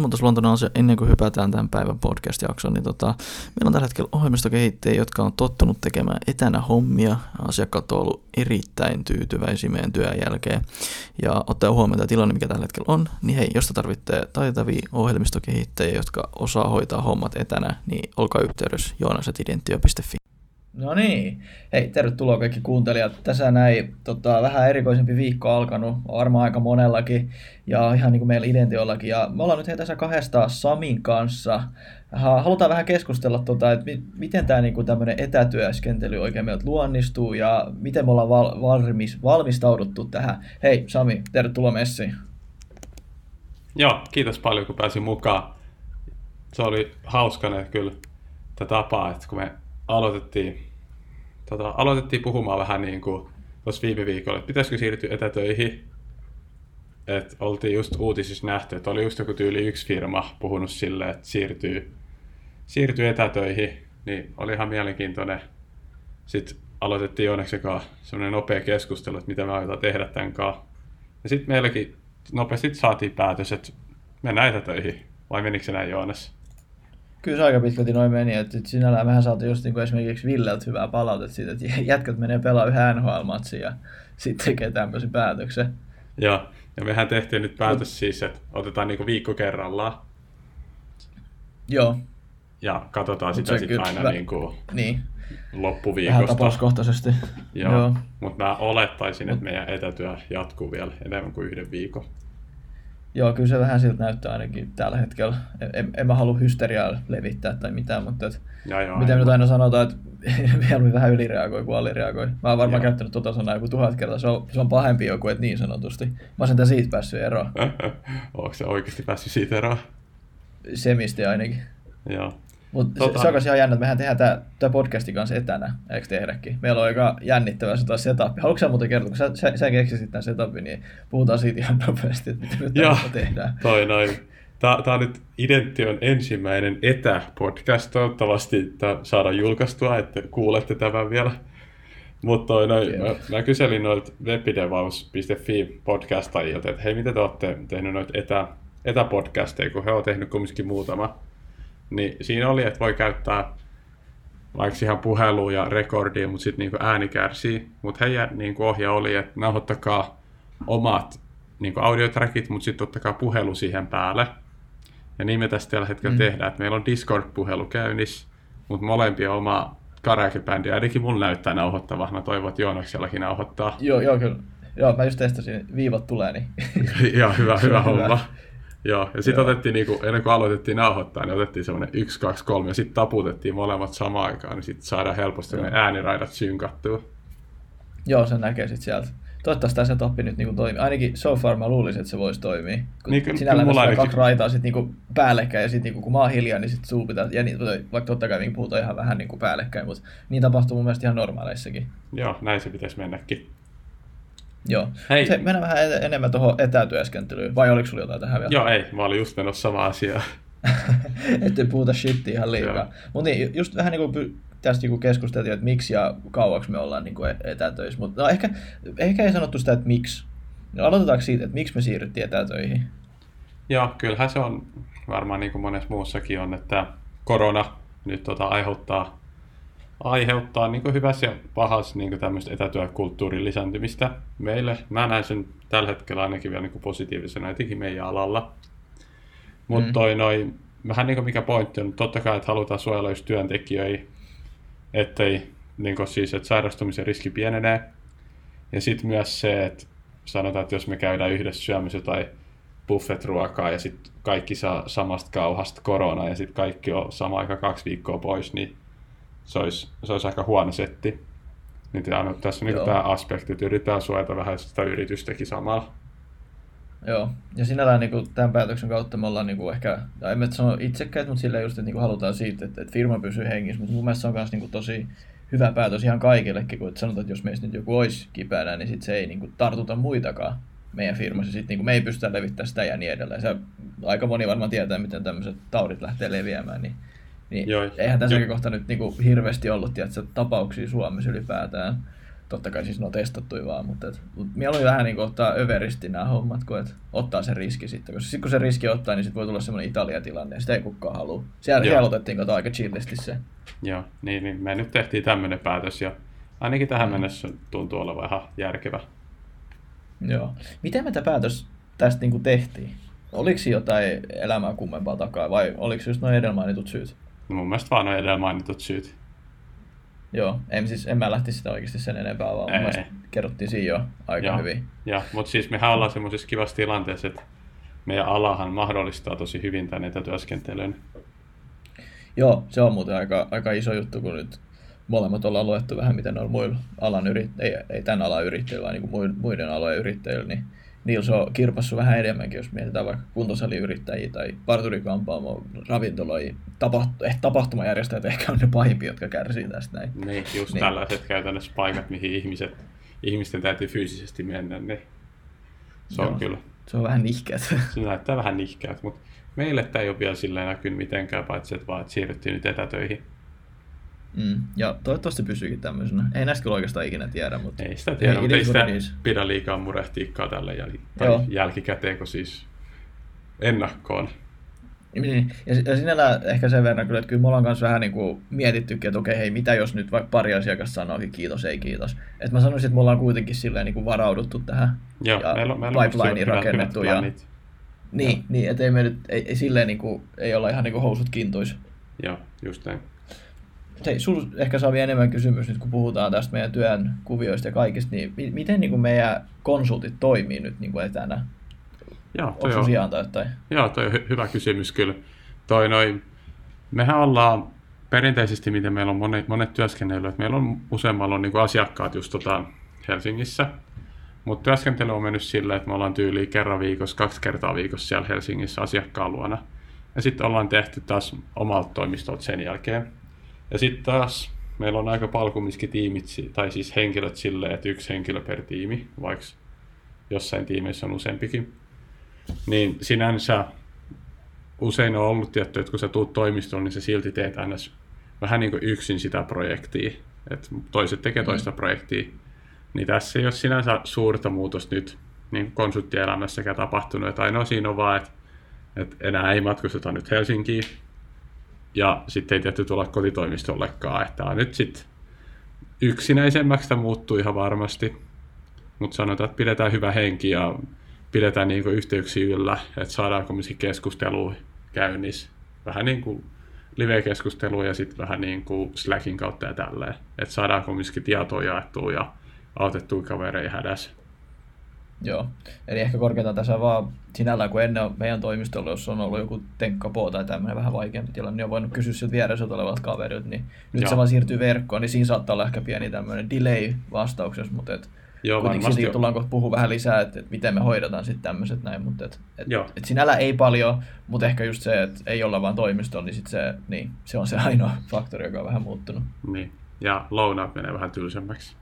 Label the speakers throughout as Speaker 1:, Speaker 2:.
Speaker 1: ilmoitusluontoinen asia ennen kuin hypätään tämän päivän podcast-jaksoon, niin tota, meillä on tällä hetkellä ohjelmistokehittäjiä, jotka on tottunut tekemään etänä hommia. Asiakkaat on ollut erittäin tyytyväisiä meidän työn jälkeen. Ja ottaa huomioon tämä tilanne, mikä tällä hetkellä on, niin hei, jos te tarvitte taitavia ohjelmistokehittäjiä, jotka osaa hoitaa hommat etänä, niin olkaa yhteydessä joonasetidentio.fi.
Speaker 2: No niin. Hei, tervetuloa kaikki kuuntelijat. Tässä näin tota, vähän erikoisempi viikko alkanut, varmaan aika monellakin, ja ihan niin kuin meillä Identiollakin. Ja me ollaan nyt hei tässä kahdesta Samin kanssa. Halutaan vähän keskustella, tota, että miten tämä niin tämmöinen etätyöskentely oikein meiltä luonnistuu, ja miten me ollaan val- valmis, valmistauduttu tähän. Hei Sami, tervetuloa messiin.
Speaker 3: Joo, kiitos paljon kun pääsin mukaan. Se oli hauskane kyllä tätä tapaa, että kun me aloitettiin tota, aloitettiin puhumaan vähän niin kuin tuossa viime viikolla, että pitäisikö siirtyä etätöihin. Et oltiin just uutisissa nähty, että oli just joku tyyli yksi firma puhunut silleen, että siirtyy, siirtyy etätöihin, niin oli ihan mielenkiintoinen. Sitten aloitettiin onneksi semmoinen nopea keskustelu, että mitä me aiotaan tehdä tämän kanssa. Ja sitten meilläkin nopeasti saatiin päätös, että mennään etätöihin. Vai menikö se näin Joonas?
Speaker 2: Kyllä se aika pitkälti noin meni, että sinällään mehän saatiin just niin kuin esimerkiksi Villeltä hyvää palautetta siitä, että jätkät menee pelaa yhä NHL-matsia ja sitten tekee tämmöisen päätöksen.
Speaker 3: Joo, ja mehän tehtiin nyt päätös siis, että otetaan niin kuin viikko kerrallaan.
Speaker 2: Joo.
Speaker 3: Ja katsotaan Mut sitä sitten aina vä... niin kuin
Speaker 2: niin.
Speaker 3: loppuviikosta.
Speaker 2: Vähän tapauskohtaisesti.
Speaker 3: Joo, Joo. mutta mä olettaisin, että meidän etätyö jatkuu vielä enemmän kuin yhden viikon.
Speaker 2: Joo, kyllä se vähän siltä näyttää ainakin tällä hetkellä. En, en mä halua hysteriaa levittää tai mitään, mutta et,
Speaker 3: ja joo,
Speaker 2: mitä nyt aina sanotaan, että mieluummin vähän ylireagoi kuin alireagoi. Mä oon varmaan joo. käyttänyt tuota sanaa joku tuhat kertaa, se on, se on pahempi joku, että niin sanotusti. Mä oon sentään siitä päässyt eroon.
Speaker 3: Onko se oikeasti päässyt siitä eroon?
Speaker 2: Semisti ainakin.
Speaker 3: Joo.
Speaker 2: Mutta tota... se, on ihan jännä, että mehän tehdään tämä podcastin kanssa etänä, eikö tehdäkin? Meillä on aika jännittävä se setup. Haluatko sä muuten kertoa, kun sä, sä, sä keksisit tämän setupin, niin puhutaan siitä ihan nopeasti, että mitä nyt tehdään.
Speaker 3: toi noin. Tämä, tämä on nyt Idention ensimmäinen etäpodcast. Toivottavasti tämä saadaan julkaistua, että kuulette tämän vielä. Mutta mä, mä, kyselin noilta webidevaus.fi podcastajilta, että hei, mitä te olette tehnyt noita etä, etäpodcasteja, kun he ovat tehnyt kumminkin muutama niin siinä oli, että voi käyttää vaikka ihan puhelua ja rekordia, mutta sitten niinku ääni kärsii. Mutta heidän niinku ohje oli, että nauhoittakaa omat niinku audiotrackit, mutta sitten ottakaa puhelu siihen päälle. Ja niin me tässä tällä hetkellä mm. tehdään, että meillä on Discord-puhelu käynnissä, mutta molempia oma karaokebändi, ainakin mun näyttää nauhoittavaa. Mä toivon, että Joonaksellakin nauhoittaa.
Speaker 2: Joo, joo, kyllä. Joo, mä just testasin, viivat tulee, niin...
Speaker 3: joo, hyvä, hyvä homma. Joo, ja sitten otettiin, niinku, ennen kuin aloitettiin nauhoittaa, niin otettiin semmoinen 1, 2, 3, ja sitten taputettiin molemmat samaan aikaan, niin sitten saadaan helposti ne ääniraidat synkattua.
Speaker 2: Joo, se näkee sitten sieltä. Toivottavasti tämä setup nyt niinku toimii. Ainakin so far mä luulisin, että se voisi toimia. Kun niin, kyllä, sinällään kyllä ainakin... kaksi raitaa sit niinku päällekkäin ja sitten niinku, kun mä oon hiljaa, niin sitten suu pitää, ja niin, vaikka totta kai puhutaan ihan vähän niinku päällekkäin, mutta niin tapahtuu mun mielestä ihan normaaleissakin.
Speaker 3: Joo, näin se pitäisi mennäkin.
Speaker 2: Joo. Hei. Se, mennään vähän enemmän tuohon etätyöskentelyyn, vai oliko sulla jotain tähän vielä?
Speaker 3: Joo, ei. Mä olin just menossa sama asia.
Speaker 2: Ettei puhuta shittia ihan liikaa. Mutta niin, just vähän niin kuin tästä niin keskusteltiin, että miksi ja kauaksi me ollaan niin kuin e- etätöissä. Mutta no, ehkä, ehkä ei sanottu sitä, että miksi. No, aloitetaanko siitä, että miksi me siirryttiin etätöihin?
Speaker 3: Joo, kyllähän se on varmaan niin kuin monessa muussakin on, että korona nyt tota, aiheuttaa aiheuttaa niin hyvässä ja pahassa niin tämmöistä etätyökulttuurin lisääntymistä meille. Mä näen sen tällä hetkellä ainakin vielä niin positiivisena, etenkin meidän alalla. Mutta mm. toi noin, vähän niin mikä pointti on, totta kai, että halutaan suojella just työntekijöitä, ettei niin siis, että sairastumisen riski pienenee. Ja sitten myös se, että sanotaan, että jos me käydään yhdessä syömässä tai buffet-ruokaa ja sitten kaikki saa samasta kauhasta korona ja sitten kaikki on sama aika kaksi viikkoa pois, niin se olisi, se olisi aika huono setti. Niin tämä on tässä niin tämä aspekti, että yritetään suojata vähän sitä yritystäkin samalla.
Speaker 2: Joo, ja sinällään niin kuin, tämän päätöksen kautta me ollaan niin kuin, ehkä, tai en sano itsekkäät, mutta sillä just, että niin kuin, halutaan siitä, että, että firma pysyy hengissä, mutta mun mielestä se on myös niin kuin, tosi hyvä päätös ihan kaikillekin, kun että sanotaan, että jos meistä nyt joku olisi kipeänä, niin sit se ei niin kuin, tartuta muitakaan meidän firmassa, sit, niin kuin, me ei pystytä levittämään sitä ja niin edelleen. Se, aika moni varmaan tietää, miten tämmöiset taudit lähtee leviämään, niin niin Joo, eihän tässä jo. kohta nyt niinku hirveästi ollut tiedätkö, tapauksia Suomessa ylipäätään. totta kai siis ne on testattu vaan, mutta et, mut mieluummin vähän niin ottaa överisti nämä hommat, kun et, ottaa se riski sitten, koska sitten kun se riski ottaa, niin sitten voi tulla semmoinen Italia-tilanne, ja sitä ei kukaan halua. Siellä,
Speaker 3: Joo.
Speaker 2: siellä otettiin kato aika chillisti se.
Speaker 3: Joo, niin, niin me nyt tehtiin tämmöinen päätös ja ainakin
Speaker 2: Mm.
Speaker 3: tähän mennessä tuntuu olevan ihan järkevä.
Speaker 2: Joo. Miten me tämä päätös tästä niin kuin tehtiin? Oliko jotain elämää kummempaa takaa, vai oliko just noin edellä mainitut syyt?
Speaker 3: No mun mielestä vaan on edellä mainitut syyt.
Speaker 2: Joo, en, siis, en mä lähtisi sitä oikeasti sen enempää, vaan mun
Speaker 3: Ei.
Speaker 2: kerrottiin siinä jo aika
Speaker 3: Joo.
Speaker 2: hyvin.
Speaker 3: Ja, mutta siis mehän ollaan semmoisessa kivassa tilanteessa, että meidän alahan mahdollistaa tosi hyvin tämän etätyöskentelyn.
Speaker 2: Joo, se on muuten aika, aika iso juttu, kun nyt molemmat ollaan luettu vähän, miten on muilla alan yrit, ei, ei tämän alan yrittäjillä, vaan niin muiden, muiden alojen yrittäjillä, niin niillä se on kirpassu vähän enemmänkin, jos mietitään vaikka kuntosaliyrittäjiä tai parturikampaamo, ravintoloja, tapaht, eh, tapahtumajärjestäjät ehkä on ne pahimpia, jotka kärsii tästä näin.
Speaker 3: Niin, just
Speaker 2: Niin.
Speaker 3: niin. tällaiset käytännössä paikat, mihin ihmiset, ihmisten täytyy fyysisesti mennä, niin se on
Speaker 2: Joo.
Speaker 3: kyllä,
Speaker 2: Se on vähän nihkeät.
Speaker 3: se näyttää vähän nihkeältä, mutta meille tämä ei ole vielä silleen näkynyt mitenkään, paitsi että vaan että siirryttiin nyt etätöihin.
Speaker 2: Mm. Ja toivottavasti pysyykin tämmöisenä. Ei näistä kyllä oikeastaan ikinä tiedä, mutta...
Speaker 3: Ei sitä tiedä,
Speaker 2: It
Speaker 3: mutta ei sitä
Speaker 2: it is.
Speaker 3: pidä liikaa murehtiikkaa tälle jäl- tai
Speaker 2: Joo.
Speaker 3: jälkikäteen, kun siis ennakkoon.
Speaker 2: Niin, ja, ja sinällään ehkä sen verran kyllä, että kyllä me ollaan kanssa vähän niin kuin mietittykin, että okei, hei, mitä jos nyt vaikka pari asiakasta sanookin kiitos, ei kiitos. Että mä sanoisin, että me ollaan kuitenkin silleen niin kuin varauduttu tähän.
Speaker 3: Joo,
Speaker 2: ja
Speaker 3: meillä on, meillä on
Speaker 2: pipeline
Speaker 3: hyvät-
Speaker 2: rakennettu.
Speaker 3: hyvät
Speaker 2: Ja,
Speaker 3: planit.
Speaker 2: niin, niin, että ei me nyt, ei, ei silleen niin kuin, ei olla ihan niin kuin housut kintuis.
Speaker 3: Joo, just näin.
Speaker 2: Hei, sul ehkä saa vielä enemmän kysymys nyt, kun puhutaan tästä meidän työn kuvioista ja kaikista, niin mi- miten niin kuin meidän konsultit toimii nyt niin kuin etänä?
Speaker 3: Joo, toi on,
Speaker 2: sijaan tai jotain?
Speaker 3: joo, toi on hy- hyvä kysymys kyllä. Toi noin, mehän ollaan perinteisesti, miten meillä on monet, monet työskennellyt, meillä on useammalla on niin asiakkaat just tota Helsingissä, mutta työskentely on mennyt silleen, että me ollaan tyyliin kerran viikossa, kaksi kertaa viikossa siellä Helsingissä asiakkaan luona. Ja sitten ollaan tehty taas omalta toimistolta sen jälkeen. Ja sitten taas meillä on aika palkumiskin tiimit, si- tai siis henkilöt silleen, että yksi henkilö per tiimi, vaikka jossain tiimeissä on useampikin. Niin sinänsä usein on ollut tietty, että kun sä tuut toimistoon, niin sä silti teet aina vähän niin kuin yksin sitä projektia. Et toiset tekee toista projektia. Niin tässä ei ole sinänsä suurta muutosta nyt niin konsulttielämässäkään tapahtunut. Että ainoa siinä on vaan, että, että enää ei matkusteta nyt Helsinkiin. Ja sitten ei tietty tulla kotitoimistollekaan. Että nyt sitten yksinäisemmäksi tämä muuttuu ihan varmasti. Mutta sanotaan, että pidetään hyvä henki ja pidetään niinku yhteyksiä yllä, että saadaan kumminkin keskustelua käynnissä. Vähän niin kuin live-keskustelua ja sitten vähän niin kuin Slackin kautta ja tälleen. Että saadaan kumminkin tietoa jaettua ja autettua kavereja hädässä.
Speaker 2: Joo, eli ehkä korkeintaan tässä vaan sinällään, kun ennen meidän toimistolla, jos on ollut joku tenkkapoo tai tämmöinen vähän vaikeampi tilanne, niin on voinut kysyä sieltä vieressä olevalta kaverilta, niin nyt
Speaker 3: Joo.
Speaker 2: se vaan siirtyy verkkoon, niin siinä saattaa olla ehkä pieni tämmöinen delay vastauksessa, mutta et
Speaker 3: Joo,
Speaker 2: kuitenkin
Speaker 3: varmasti.
Speaker 2: siitä tullaan kohta puhua vähän lisää, että, että miten me hoidetaan sitten tämmöiset näin, mutta et, et,
Speaker 3: Joo.
Speaker 2: et sinällään ei paljon, mutta ehkä just se, että ei olla vaan toimistolla, niin, sit se, niin se on se ainoa faktori, joka on vähän muuttunut.
Speaker 3: Niin. Ja lounaat menee vähän tylsemmäksi.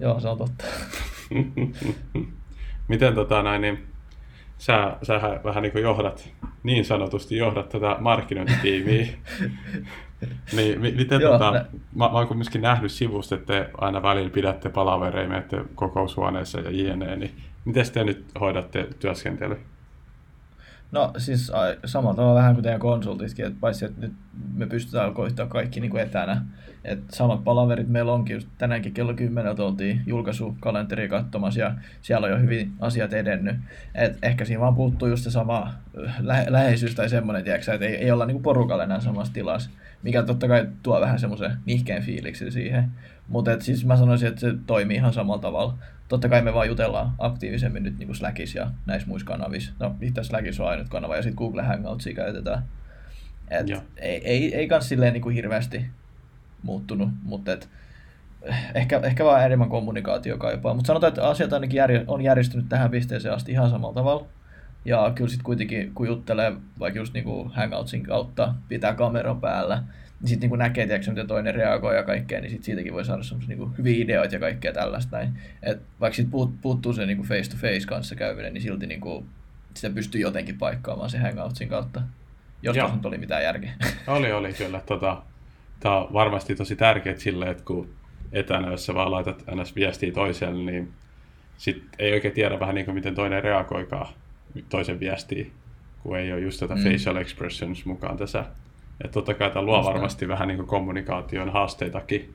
Speaker 2: Joo, se on totta.
Speaker 3: Miten tota näin, niin sä, sähän vähän niin kuin johdat, niin sanotusti johdat tätä markkinointitiimiä. niin, mi- miten
Speaker 2: Joo,
Speaker 3: tota,
Speaker 2: nä-
Speaker 3: mä, mä oon kumminkin nähnyt sivusta, että te aina välillä pidätte palavereja, menette kokoushuoneessa ja jne, niin miten te nyt hoidatte työskentely?
Speaker 2: No siis samalla tavalla vähän kuin teidän konsultitkin, että paitsi että nyt me pystytään koittaa kaikki niin kuin etänä. Et samat palaverit meillä onkin, just tänäänkin kello 10 oltiin julkaisukalenteri katsomassa ja siellä on jo hyvin asiat edennyt. Et ehkä siinä vaan puuttuu just se sama äh, lähe, läheisyys tai semmoinen, tiedätkö, että ei, ei olla niin kuin porukalla enää samassa tilassa, mikä totta kai tuo vähän semmoisen nihkeen fiiliksi siihen. Mutta siis mä sanoisin, että se toimii ihan samalla tavalla. Totta kai me vaan jutellaan aktiivisemmin nyt niin kuin Slackissa ja näissä muissa kanavissa. No itse Slackissa on ainut kanava ja sitten Google Hangoutsia käytetään. Et
Speaker 3: Joo.
Speaker 2: ei, ei, ei kans silleen niin kuin hirveästi muuttunut, mutta et, ehkä, ehkä vaan enemmän kommunikaatio kaipaa. Mutta sanotaan, että asiat ainakin järje, on järjestynyt tähän pisteeseen asti ihan samalla tavalla. Ja kyllä sitten kuitenkin, kun juttelee vaikka just niinku Hangoutsin kautta, pitää kameran päällä, niin sitten niinku näkee, tiedätkö, miten toinen reagoi ja kaikkea, niin sit siitäkin voi saada semmoisia niinku hyviä ideoita ja kaikkea tällaista näin. Et vaikka sit puut, puuttuu se niinku face-to-face kanssa käyminen, niin silti niinku sitä pystyy jotenkin paikkaamaan se Hangoutsin kautta. Jos
Speaker 3: Joo.
Speaker 2: nyt oli mitään järkeä.
Speaker 3: Oli, oli kyllä. Tota, Tämä on varmasti tosi tärkeää sille, että kun etänä, jos sä vaan laitat ns. viestiä toiselle, niin sit ei oikein tiedä vähän niin kuin miten toinen reagoikaan toisen viestiin, kun ei ole just tätä mm. facial expressions mukaan tässä. Että totta kai tämä luo just varmasti vähän niin kommunikaation haasteitakin,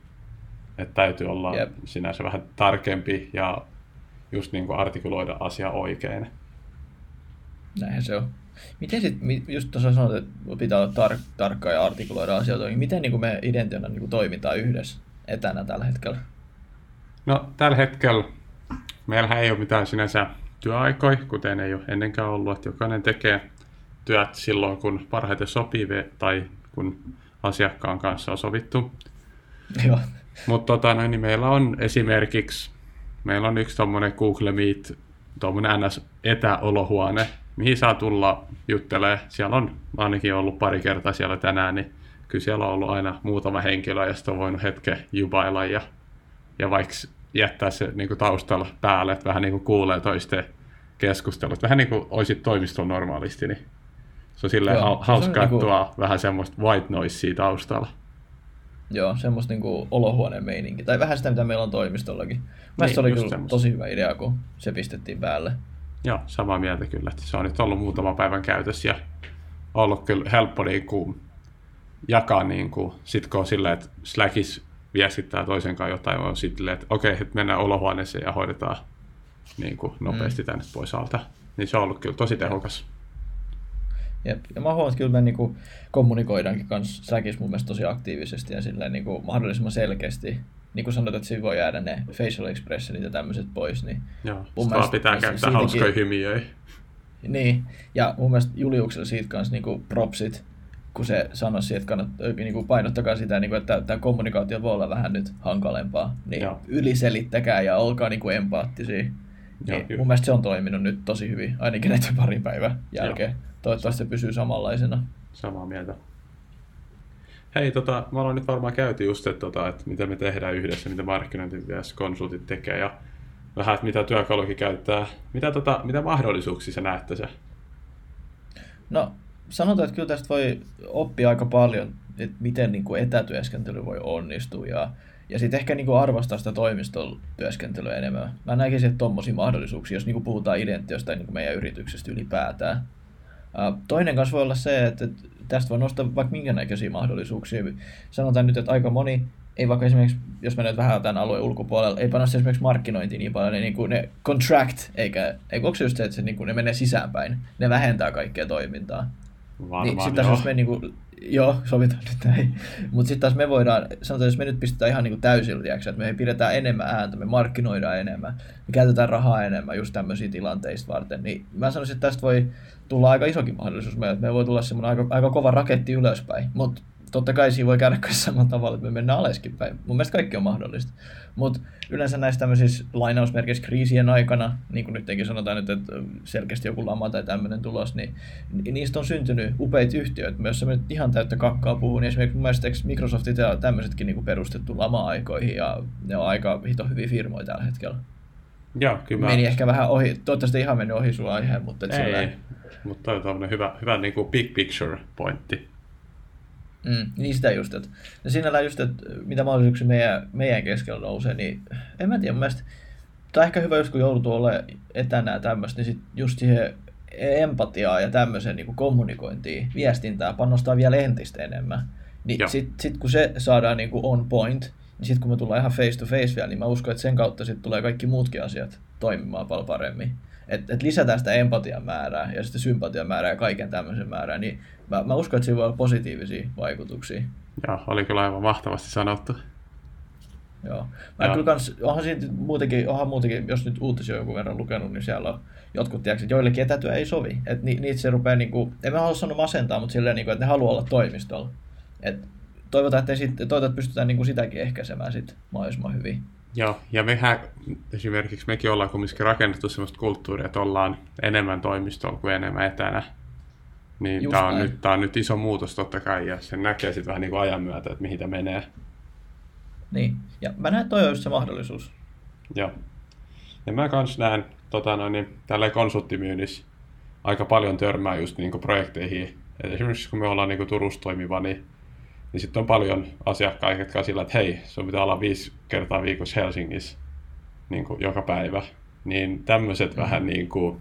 Speaker 3: että täytyy olla yep. sinänsä vähän tarkempi ja just niin kuin artikuloida asia oikein.
Speaker 2: Näinhän se on. Miten sitten, just tuossa sanoit, että pitää olla tar- tarkka ja artikuloida asioita, niin miten niin kuin me identiona niin kuin toimitaan yhdessä etänä tällä hetkellä?
Speaker 3: No tällä hetkellä meillähän ei ole mitään sinänsä työaikoja, kuten ei ole ennenkään ollut, että jokainen tekee työt silloin, kun parhaiten sopii tai kun asiakkaan kanssa on sovittu.
Speaker 2: Joo.
Speaker 3: Mutta tota, niin meillä on esimerkiksi, meillä on yksi tuommoinen Google Meet, tuommoinen NS-etäolohuone, mihin saa tulla juttelee. Siellä on ainakin ollut pari kertaa siellä tänään, niin kyllä siellä on ollut aina muutama henkilö, ja sitten on voinut hetken jubailla ja, ja vaikka jättää se niin kuin taustalla päälle, että vähän niin kuin kuulee toisten keskustelut. Vähän niin kuin olisit toimistolla normaalisti, niin se on silleen Joo, hauska, että niin kuin... vähän semmoista white noisea taustalla.
Speaker 2: Joo, semmoista niin olohuoneen meininki. Tai vähän sitä, mitä meillä on toimistollakin. Mä niin, se oli kyllä semmoista. tosi hyvä idea, kun se pistettiin päälle.
Speaker 3: Joo, samaa mieltä kyllä. Että se on nyt ollut muutama päivän käytössä ja ollut kyllä helppo niin kuin, jakaa, niin kuin, sit kun on silleen, että Slackis viestittää toisen kanssa jotain, on sitten että okei, okay, että mennään olohuoneeseen ja hoidetaan niin kuin, nopeasti mm. tänne pois alta. Niin se on ollut kyllä tosi tehokas.
Speaker 2: Jep. Ja mä huomaan, että kyllä me niin kuin, kommunikoidaankin kanssa Slackissa mun mielestä tosi aktiivisesti ja silleen, niin kuin, mahdollisimman selkeästi. Niin kuin sanoit, että siinä voi jäädä ne facial expressionit ja tämmöiset pois. Niin
Speaker 3: Joo, mun mielestä, pitää käyttää siitäkin... hauskoja hymiöitä.
Speaker 2: Niin, ja mun mielestä Juliuksella siitä kanssa niin kuin propsit, kun se sanoi että kannattaa, niin kuin painottakaa sitä, niin kuin, että tämä kommunikaatio voi olla vähän nyt hankalempaa. Niin Joo. yliselittäkää ja olkaa niin kuin empaattisia. Joo, niin, mun mielestä se on toiminut nyt tosi hyvin, ainakin näiden parin päivän jälkeen. Joo. Toivottavasti se pysyy samanlaisena.
Speaker 3: Samaa mieltä. Hei, tota, me ollaan nyt varmaan käyty just, että, tota, että mitä me tehdään yhdessä, mitä konsultit tekee ja vähän, että mitä työkalukin käyttää. Mitä, tota, mitä mahdollisuuksia sä näette se?
Speaker 2: No, sanotaan, että kyllä tästä voi oppia aika paljon, että miten niin kuin etätyöskentely voi onnistua ja, ja sitten ehkä niin kuin arvostaa sitä toimistotyöskentelyä enemmän. Mä näkisin, että tuommoisia mahdollisuuksia, jos niin kuin puhutaan identiosta niin kuin meidän yrityksestä ylipäätään. Toinen kanssa voi olla se, että tästä voi nostaa vaikka minkä näköisiä mahdollisuuksia. Sanotaan nyt, että aika moni, ei vaikka esimerkiksi, jos menet vähän tämän alueen ulkopuolella, ei panostaa esimerkiksi markkinointiin niin paljon, niin, niin kuin ne contract, eikä, ei onko se just se, että se, niin kuin ne menee sisäänpäin, ne vähentää kaikkea toimintaa.
Speaker 3: Varmaan, niin
Speaker 2: sitten jos me niin kuin, joo, sovitaan nyt näin. Mutta sitten taas me voidaan, sanotaan, jos me nyt pistetään ihan niin täysillä, että me pidetään enemmän ääntä, me markkinoidaan enemmän, me käytetään rahaa enemmän just tämmöisiä tilanteista varten, niin mä sanoisin, että tästä voi tulla aika isokin mahdollisuus meille, me voi tulla semmoinen aika, aika kova raketti ylöspäin, mutta totta kai siinä voi käydä samalla tavalla, että me mennään aleskin päin. Mun mielestä kaikki on mahdollista. Mutta yleensä näissä tämmöisissä lainausmerkeissä kriisien aikana, niin kuin nytkin sanotaan nyt, että selkeästi joku lama tai tämmöinen tulos, niin niistä on syntynyt upeita yhtiöitä. Myös se nyt ihan täyttä kakkaa puhuu, niin esimerkiksi mun mielestä Microsoftit ja tämmöisetkin niin perustettu lama-aikoihin ja ne on aika hito hyviä firmoja tällä hetkellä.
Speaker 3: Joo, kyllä mä...
Speaker 2: Meni ehkä vähän ohi, toivottavasti ihan mennyt ohi sun aiheen, mutta...
Speaker 3: Ei, ei. mutta toi on tämmöinen hyvä, hyvä niin kuin big picture pointti.
Speaker 2: Mm, niin sitä just, että ja sinällään just, että mitä mahdollisuuksia meidän, meidän keskellä nousee, niin en mä tiedä, mun mielestä, on ehkä hyvä just kun joutuu olemaan etänä ja tämmöistä, niin sit just siihen empatiaa ja tämmöisen niin kuin kommunikointiin, viestintää panostaa vielä entistä enemmän. Niin sitten sit kun se saadaan niin kuin on point, niin sitten kun me tullaan ihan face to face vielä, niin mä uskon, että sen kautta sitten tulee kaikki muutkin asiat toimimaan paljon paremmin että et lisätään sitä empatian määrää ja sitten sympatian määrää ja kaiken tämmöisen määrää, niin mä, mä uskon, että siinä voi olla positiivisia vaikutuksia.
Speaker 3: Joo, oli kyllä aivan mahtavasti sanottu.
Speaker 2: Joo. Mä Joo. kyllä kans, onhan siitä muutenkin, onhan muutenkin, jos nyt uutisia jonkun verran lukenut, niin siellä on jotkut, tiedätkö, että joillekin etätyö ei sovi. Että ni, niitä se rupeaa, niin kuin, en mä halua sanoa masentaa, mutta silleen, niin kuin, että ne haluaa olla toimistolla. Et toivotaan, että, sit, toivotaan, että pystytään niin kuin sitäkin ehkäisemään sit mahdollisimman hyvin.
Speaker 3: Joo, ja mehän esimerkiksi mekin ollaan kumminkin rakennettu sellaista kulttuuria, että ollaan enemmän toimistolla kuin enemmän etänä. Niin tämä on, nyt, tämä on nyt iso muutos totta kai, ja sen näkee sitten vähän niin kuin ajan myötä, että mihin tämä menee.
Speaker 2: Niin, ja mä näen, että toi on just se mahdollisuus.
Speaker 3: Joo. Ja mä kans näen tota noin, niin, tällä konsulttimyynnissä aika paljon törmää just niin kuin projekteihin. Et esimerkiksi kun me ollaan niin kuin Turussa toimiva, niin, niin sitten on paljon asiakkaita, jotka on sillä, että hei, sun pitää olla viisi kertaa viikossa Helsingissä niin kuin joka päivä. Niin tämmöiset mm. vähän niin kuin,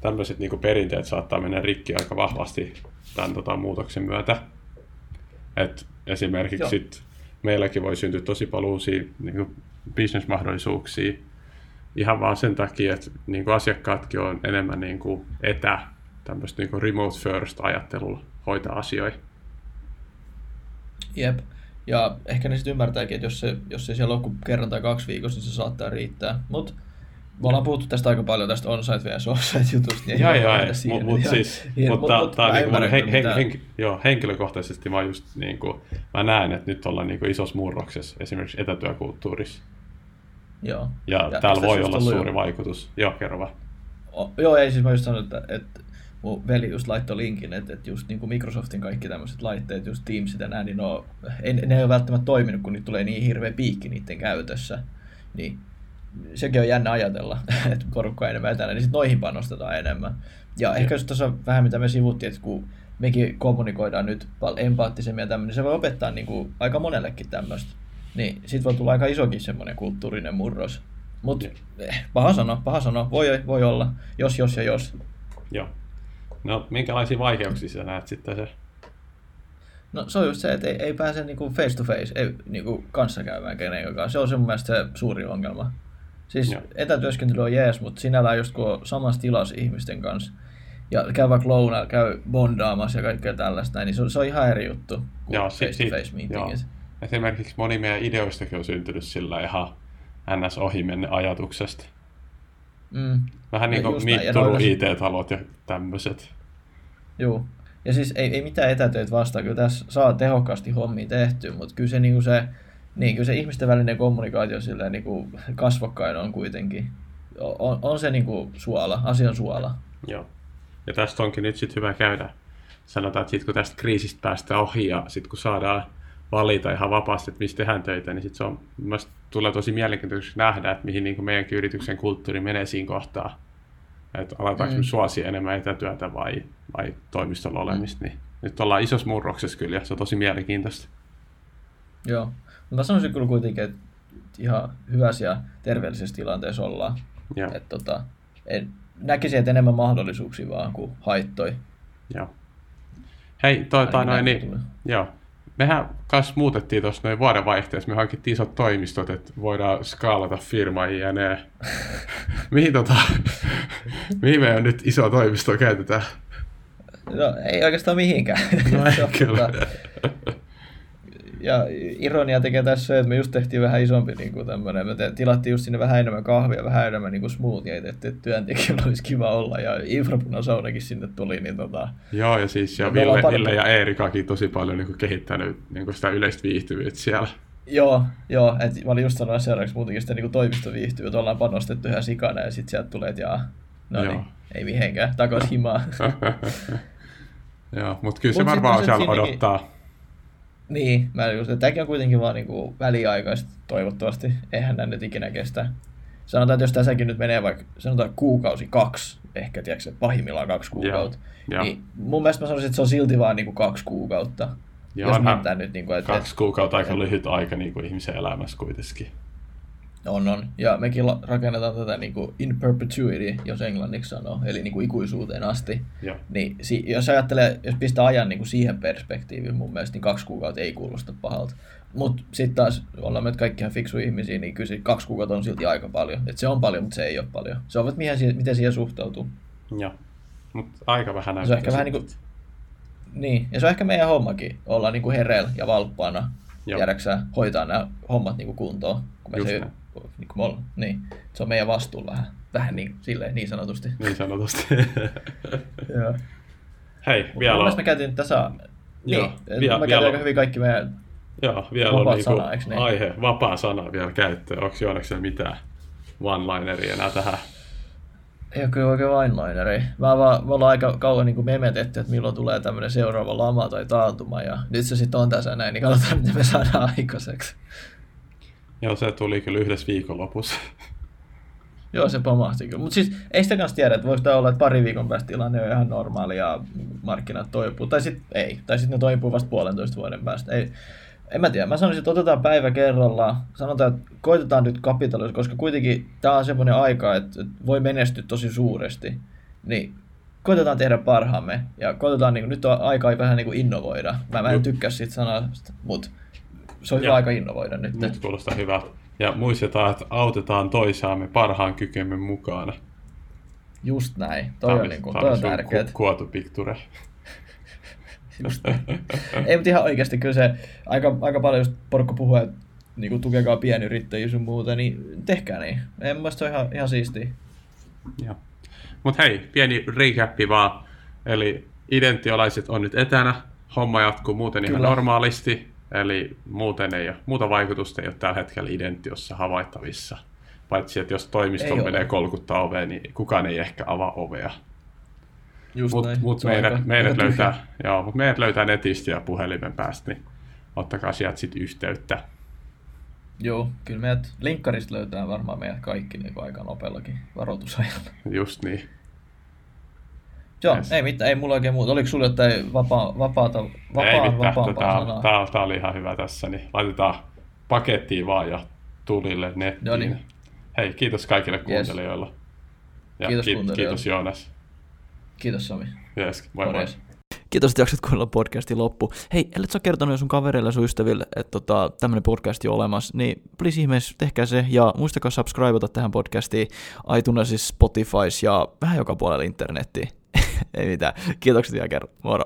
Speaker 3: tämmöiset niin kuin perinteet saattaa mennä rikki aika vahvasti tämän tota, muutoksen myötä. Et esimerkiksi sit meilläkin voi syntyä tosi paljon uusia niin kuin bisnesmahdollisuuksia ihan vaan sen takia, että niin kuin asiakkaatkin on enemmän niin kuin etä, tämmöistä niin kuin remote first ajattelulla hoitaa asioita.
Speaker 2: Jep. Ja ehkä ne sitten ymmärtääkin, että jos se, jos se siellä on kuin kerran tai kaksi viikossa, niin se saattaa riittää. Mutta me ollaan puhuttu tästä aika paljon tästä on-site vs. off-site jutusta. Niin
Speaker 3: joo, joo, mutta mut siis, mutta mut, tää, niinku hen, hen, hen, joo, henkilökohtaisesti mä just niin kuin, mä näen, että nyt ollaan niin kuin isossa murroksessa esimerkiksi etätyökulttuurissa.
Speaker 2: Joo.
Speaker 3: Ja, ja täällä voi olla suuri jo. vaikutus. Joo, kerro vaan.
Speaker 2: O, joo, ei siis mä just sanoin, että, että mun veli just laittoi linkin, että, että just niin kuin Microsoftin kaikki tämmöiset laitteet, just Teamsit ja näin, niin no, ei, ne ei ole välttämättä toiminut, kun niitä tulee niin hirveä piikki niiden käytössä. Niin sekin on jännä ajatella, että porukka on enemmän etänä, niin sitten noihin panostetaan enemmän. Ja, ja. ehkä just tuossa vähän mitä me sivuttiin, että kun mekin kommunikoidaan nyt paljon empaattisemmin ja tämmöinen, niin se voi opettaa niin kuin aika monellekin tämmöistä. Niin sit voi tulla aika isokin semmoinen kulttuurinen murros. Mutta eh, paha sano, paha sano, voi, voi olla, jos, jos ja jos.
Speaker 3: Joo. No, minkälaisia vaikeuksia sä näet sitten se?
Speaker 2: No se on just se, että ei, ei pääse niinku face to face ei, niinku kanssakäymään kenenkään. Se on se mun mielestä se suuri ongelma. Siis Joo. etätyöskentely on jees, mutta sinällään just kun on samassa tilassa ihmisten kanssa, ja käy vaikka lounalla, käy bondaamassa ja kaikkea tällaista, niin se on, se on ihan eri juttu kuin Joo, face-to-face meetingit.
Speaker 3: Esimerkiksi moni meidän ideoistakin on syntynyt sillä ihan ns. ohi menne ajatuksesta. Mm. Vähän niin kuin Turun IT-talot ja tämmöiset.
Speaker 2: Joo. Ja siis ei, ei mitään etätöitä vastaan, kyllä tässä saa tehokkaasti hommia tehty, mutta kyllä se, niin kuin se, niin, kyllä se ihmisten välinen kommunikaatio silleen, niin kuin kasvokkain on kuitenkin, on, on se niin kuin suola, asian suola.
Speaker 3: Joo. Ja tästä onkin nyt sitten hyvä käydä. Sanotaan, että sit kun tästä kriisistä päästään ohi ja sitten kun saadaan valita ihan vapaasti, että mistä tehdään töitä, niin sitten se on, tulee tosi mielenkiintoista nähdä, että mihin niin kuin meidänkin yrityksen kulttuuri menee siinä kohtaa. Että aletaanko mm. suosia enemmän etätyötä vai, vai toimistolla olemista, niin nyt ollaan isossa murroksessa kyllä ja se on tosi mielenkiintoista.
Speaker 2: Joo, mä sanoisin kyllä kuitenkin, että ihan hyvässä ja terveellisessä tilanteessa ollaan. Joo. Että tota, en, näkisin, että enemmän mahdollisuuksia vaan kuin haittoi.
Speaker 3: Joo. Hei, toi, toi noin, niin, joo, mehän kanssa muutettiin tuossa noin vuodenvaihteessa, me hankittiin isot toimistot, että voidaan skaalata firmaa ne. mihin, tota, mihin meidän nyt iso toimisto käytetään?
Speaker 2: No ei oikeastaan mihinkään. No ei kyllä ja ironia tekee tässä että me just tehtiin vähän isompi niin kuin tämmöinen, me te, tilattiin just sinne vähän enemmän kahvia, vähän enemmän niin kuin smoothieita, että, että työntekijöillä olisi kiva olla, ja infrapunasaunakin sinne tuli. Niin tota,
Speaker 3: Joo, ja siis ja Ville, Ville ja Eerikakin tosi paljon niin kuin kehittänyt niin kuin sitä yleistä viihtyvyyttä siellä.
Speaker 2: Joo, joo, että mä olin just sanonut seuraavaksi muutenkin sitä niin toimistoviihtyvyyttä, ollaan panostettu ihan sikana, ja sitten sieltä tulee, että jaa, no niin, ei mihinkään, takaisin himaa.
Speaker 3: joo, mutta kyllä se Mut varmaan siellä odottaa.
Speaker 2: Niin, mä just, että tämäkin on kuitenkin vaan niin väliaikaista toivottavasti. Eihän näin nyt ikinä kestä. Sanotaan, että jos tässäkin nyt menee vaikka sanotaan kuukausi kaksi, ehkä tiedätkö, pahimmillaan kaksi kuukautta, yeah, niin mun mielestä mä sanoisin, että se on silti vaan niin kuin kaksi kuukautta.
Speaker 3: Joo, jos onhan nyt, niin kuin, että, kaksi kuukautta aika lyhyt aika niin kuin ihmisen elämässä kuitenkin.
Speaker 2: On, on. Ja mekin rakennetaan tätä niin kuin in perpetuity, jos englanniksi sanoo, eli niin kuin ikuisuuteen asti. Ja. Niin si- jos ajattelee, jos pistää ajan niin kuin siihen perspektiiviin mun mielestä, niin kaksi kuukautta ei kuulosta pahalta. Mutta sitten taas ollaan me kaikki ihan fiksu ihmisiä, niin kyllä kaksi kuukautta on silti aika paljon. Et se on paljon, mutta se ei ole paljon. Se on, että miten, miten siihen suhtautuu.
Speaker 3: Joo, mutta aika vähän
Speaker 2: näyttää. Se on ehkä vähän niin kuin, niin, ja se on ehkä meidän hommakin, olla niin kuin hereillä ja valppaana, jäädäksä hoitaa nämä hommat niin kuin kuntoon. Kun me se niin, kuin me niin, se on meidän vastuulla vähän, vähän niin, silleen, niin sanotusti.
Speaker 3: Niin sanotusti. Joo. Hei, vielä
Speaker 2: on... me käytiin tässä... Joo, niin, vielä, me vielä aika hyvin kaikki meidän
Speaker 3: Joo, vielä on niinku sana, niin? aihe, vapaa sana vielä käyttöön. Onko Jooneksella mitään one-lineria enää tähän?
Speaker 2: Ei ole kyllä oikein one-lineri. Mä vaan, me ollaan aika kauan niin memetetty, että milloin tulee tämmöinen seuraava lama tai taantuma, ja nyt se sitten on tässä näin, niin katsotaan, miten me saadaan aikaiseksi.
Speaker 3: Joo, se tuli kyllä yhdessä viikonlopussa.
Speaker 2: Joo, se pamahti kyllä. Mutta siis ei sitä kanssa tiedä, että voiko tämä olla, että pari viikon päästä tilanne on ihan normaali ja markkinat toipuu. Tai sitten ei. Tai sitten ne toipuu vasta puolentoista vuoden päästä. Ei, en mä tiedä, mä sanoisin, että otetaan päivä kerralla, sanotaan, että koitetaan nyt kapitalisoida, koska kuitenkin tämä on semmoinen aika, että, että voi menestyä tosi suuresti, niin koitetaan tehdä parhaamme ja koitetaan, niin kuin, nyt on aika vähän niin kuin innovoida. Mä, mä en tykkää siitä sanasta, mutta se on hyvä aika innovoida nyt.
Speaker 3: Nyt kuulostaa hyvä. Ja muistetaan, että autetaan toisiaamme parhaan kykymme mukana.
Speaker 2: Just näin. Toi on, niin kuin, toi on tärkeää. Ku,
Speaker 3: kuotu picture.
Speaker 2: Just Ei, mutta ihan oikeasti kyllä se aika, aika paljon just porukka puhuu, että niin kuin, tukekaa pienyrittäjiä sun muuta, niin tehkää niin. En mielestä se on ihan, ihan siistiä.
Speaker 3: Joo. Mutta hei, pieni recappi vaan. Eli identiolaiset on nyt etänä, homma jatkuu muuten Kyllä. ihan normaalisti, eli muuten ei ole, muuta vaikutusta ei ole tällä hetkellä identiossa havaittavissa. Paitsi, että jos toimisto menee kolkuttaa oveen, niin kukaan ei ehkä avaa ovea. Mutta mut meidät, aika, meidät, aika löytää, joo, mut meidät löytää netistä ja puhelimen päästä, niin ottakaa sieltä sitten yhteyttä.
Speaker 2: Joo, kyllä meidät linkkarista löytää varmaan meidät kaikki niin aika nopeallakin varoitusajalla.
Speaker 3: Just niin.
Speaker 2: Joo, yes. ei mitään, ei mulla oikein muuta. Oliko sulla jotain vapaa, vapaata, vapaa,
Speaker 3: ei mitään, vapaampaa tämä, tämä, tämä, oli ihan hyvä tässä, niin laitetaan pakettiin vaan ja tulille nettiin. No niin. Hei, kiitos kaikille kuuntelijoille. Yes. Ja kiitos, ki- kiitos Joonas.
Speaker 2: Kiitos Sami.
Speaker 3: Yes, moi moi.
Speaker 1: Kiitos, että jaksat kuunnella podcastin loppu. Hei, ellet sä kertonut sun kavereille ja sun ystäville, että tota, tämmöinen podcast on olemassa, niin please ihmeessä tehkää se ja muistakaa subscribeata tähän podcastiin iTunesissa, Spotifys ja vähän joka puolella internettiin. Ei mitään. Kiitokset vielä kerran. Moro.